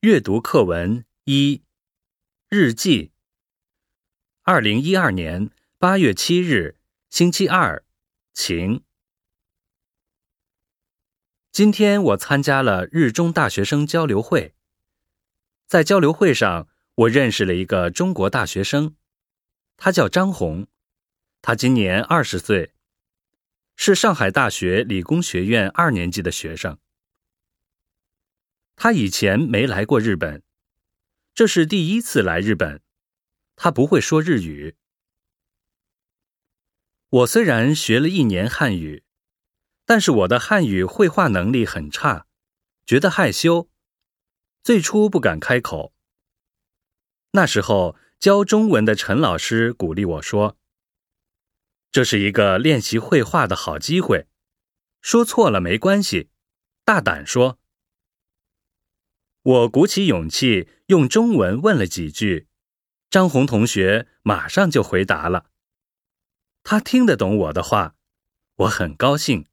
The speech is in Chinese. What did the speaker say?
阅读课文一日记。二零一二年八月七日，星期二，晴。今天我参加了日中大学生交流会，在交流会上，我认识了一个中国大学生，他叫张红，他今年二十岁，是上海大学理工学院二年级的学生。他以前没来过日本，这是第一次来日本。他不会说日语。我虽然学了一年汉语，但是我的汉语绘画能力很差，觉得害羞，最初不敢开口。那时候教中文的陈老师鼓励我说：“这是一个练习绘画的好机会，说错了没关系，大胆说。”我鼓起勇气用中文问了几句，张红同学马上就回答了。他听得懂我的话，我很高兴。